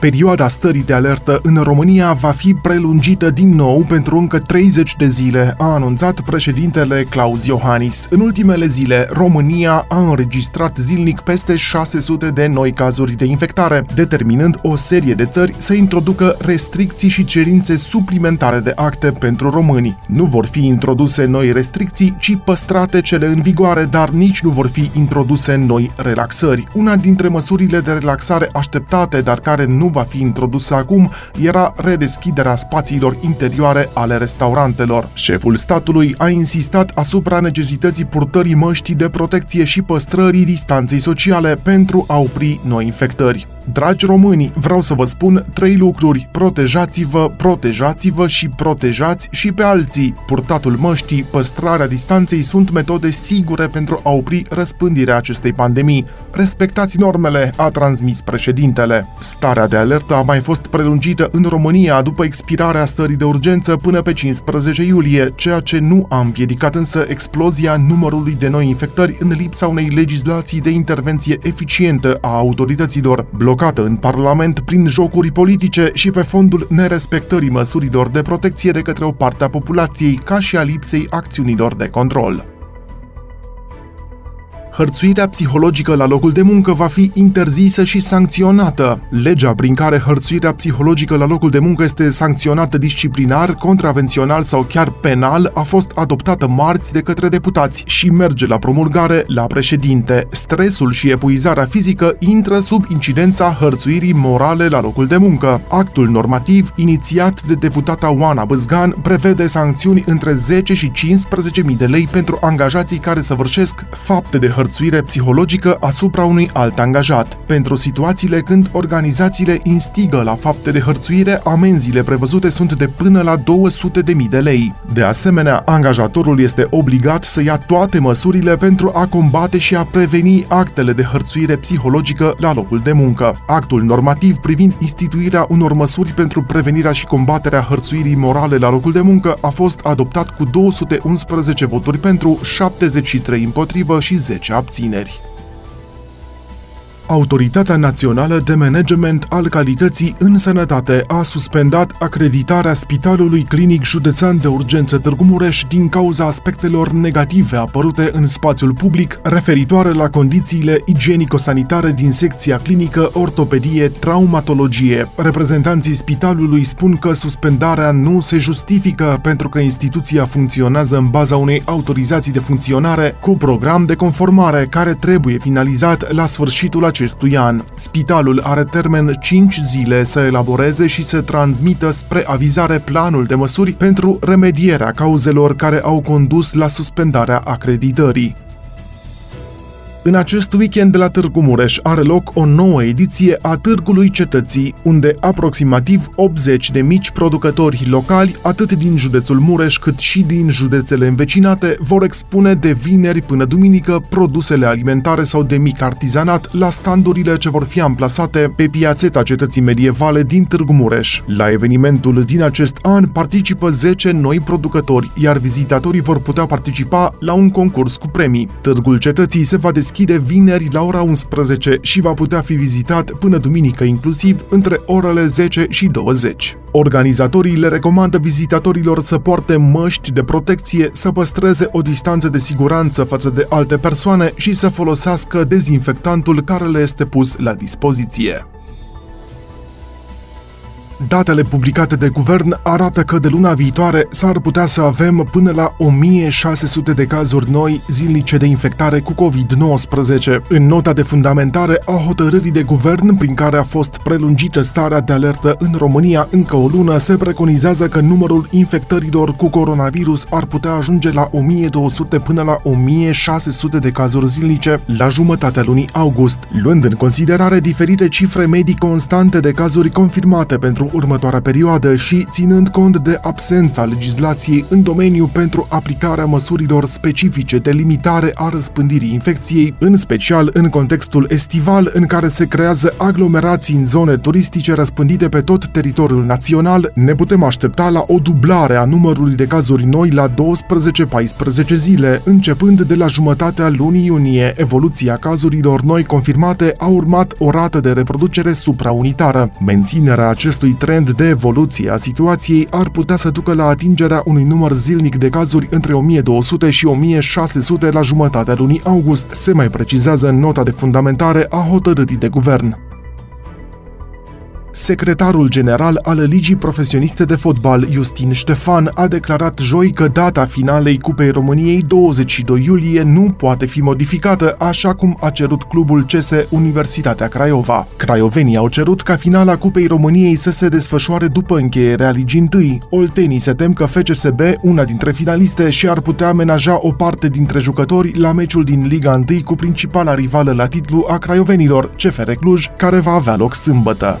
Perioada stării de alertă în România va fi prelungită din nou pentru încă 30 de zile, a anunțat președintele Claus Iohannis. În ultimele zile, România a înregistrat zilnic peste 600 de noi cazuri de infectare, determinând o serie de țări să introducă restricții și cerințe suplimentare de acte pentru români. Nu vor fi introduse noi restricții, ci păstrate cele în vigoare, dar nici nu vor fi introduse noi relaxări. Una dintre măsurile de relaxare așteptate, dar care nu va fi introdusă acum era redeschiderea spațiilor interioare ale restaurantelor. Șeful statului a insistat asupra necesității purtării măștii de protecție și păstrării distanței sociale pentru a opri noi infectări. Dragi români, vreau să vă spun trei lucruri. Protejați-vă, protejați-vă și protejați și pe alții. Purtatul măștii, păstrarea distanței sunt metode sigure pentru a opri răspândirea acestei pandemii. Respectați normele, a transmis președintele. Starea de alertă a mai fost prelungită în România după expirarea stării de urgență până pe 15 iulie, ceea ce nu a împiedicat însă explozia numărului de noi infectări în lipsa unei legislații de intervenție eficientă a autorităților. Bloc blocată în Parlament prin jocuri politice și pe fondul nerespectării măsurilor de protecție de către o parte a populației, ca și a lipsei acțiunilor de control hărțuirea psihologică la locul de muncă va fi interzisă și sancționată. Legea prin care hărțuirea psihologică la locul de muncă este sancționată disciplinar, contravențional sau chiar penal a fost adoptată marți de către deputați și merge la promulgare la președinte. Stresul și epuizarea fizică intră sub incidența hărțuirii morale la locul de muncă. Actul normativ, inițiat de deputata Oana Băzgan, prevede sancțiuni între 10 și 15.000 de lei pentru angajații care săvârșesc fapte de hărțuire hărțuire psihologică asupra unui alt angajat. Pentru situațiile când organizațiile instigă la fapte de hărțuire, amenziile prevăzute sunt de până la 200.000 de lei. De asemenea, angajatorul este obligat să ia toate măsurile pentru a combate și a preveni actele de hărțuire psihologică la locul de muncă. Actul normativ privind instituirea unor măsuri pentru prevenirea și combaterea hărțuirii morale la locul de muncă a fost adoptat cu 211 voturi pentru, 73 împotrivă și 10 abțineri. Autoritatea Națională de Management al Calității în Sănătate a suspendat acreditarea Spitalului Clinic Județean de Urgență Târgu Mureș din cauza aspectelor negative apărute în spațiul public referitoare la condițiile igienico-sanitare din secția clinică ortopedie traumatologie. Reprezentanții spitalului spun că suspendarea nu se justifică pentru că instituția funcționează în baza unei autorizații de funcționare cu program de conformare care trebuie finalizat la sfârșitul acestui an. Spitalul are termen 5 zile să elaboreze și să transmită spre avizare planul de măsuri pentru remedierea cauzelor care au condus la suspendarea acreditării. În acest weekend de la Târgu Mureș are loc o nouă ediție a Târgului Cetății, unde aproximativ 80 de mici producători locali, atât din județul Mureș cât și din județele învecinate, vor expune de vineri până duminică produsele alimentare sau de mic artizanat la standurile ce vor fi amplasate pe piațeta cetății medievale din Târgu Mureș. La evenimentul din acest an participă 10 noi producători, iar vizitatorii vor putea participa la un concurs cu premii. Târgul Cetății se va deschide deschide vineri la ora 11 și va putea fi vizitat până duminică inclusiv între orele 10 și 20. Organizatorii le recomandă vizitatorilor să poarte măști de protecție, să păstreze o distanță de siguranță față de alte persoane și să folosească dezinfectantul care le este pus la dispoziție. Datele publicate de guvern arată că de luna viitoare s-ar putea să avem până la 1600 de cazuri noi zilnice de infectare cu COVID-19. În nota de fundamentare a hotărârii de guvern prin care a fost prelungită starea de alertă în România încă o lună, se preconizează că numărul infectărilor cu coronavirus ar putea ajunge la 1200 până la 1600 de cazuri zilnice la jumătatea lunii august, luând în considerare diferite cifre medii constante de cazuri confirmate pentru pentru următoarea perioadă și ținând cont de absența legislației în domeniu pentru aplicarea măsurilor specifice de limitare a răspândirii infecției, în special în contextul estival în care se creează aglomerații în zone turistice răspândite pe tot teritoriul național, ne putem aștepta la o dublare a numărului de cazuri noi la 12-14 zile, începând de la jumătatea lunii iunie. Evoluția cazurilor noi confirmate a urmat o rată de reproducere supraunitară. Menținerea acestui trend de evoluție a situației ar putea să ducă la atingerea unui număr zilnic de cazuri între 1200 și 1600 la jumătatea lunii august, se mai precizează în nota de fundamentare a hotărârii de guvern. Secretarul general al Ligii Profesioniste de Fotbal, Justin Ștefan, a declarat joi că data finalei Cupei României 22 iulie nu poate fi modificată, așa cum a cerut clubul CS Universitatea Craiova. Craiovenii au cerut ca finala Cupei României să se desfășoare după încheierea Ligii 1. Oltenii se tem că FCSB, una dintre finaliste, și ar putea amenaja o parte dintre jucători la meciul din Liga 1 cu principala rivală la titlu a craiovenilor, CFR Cluj, care va avea loc sâmbătă.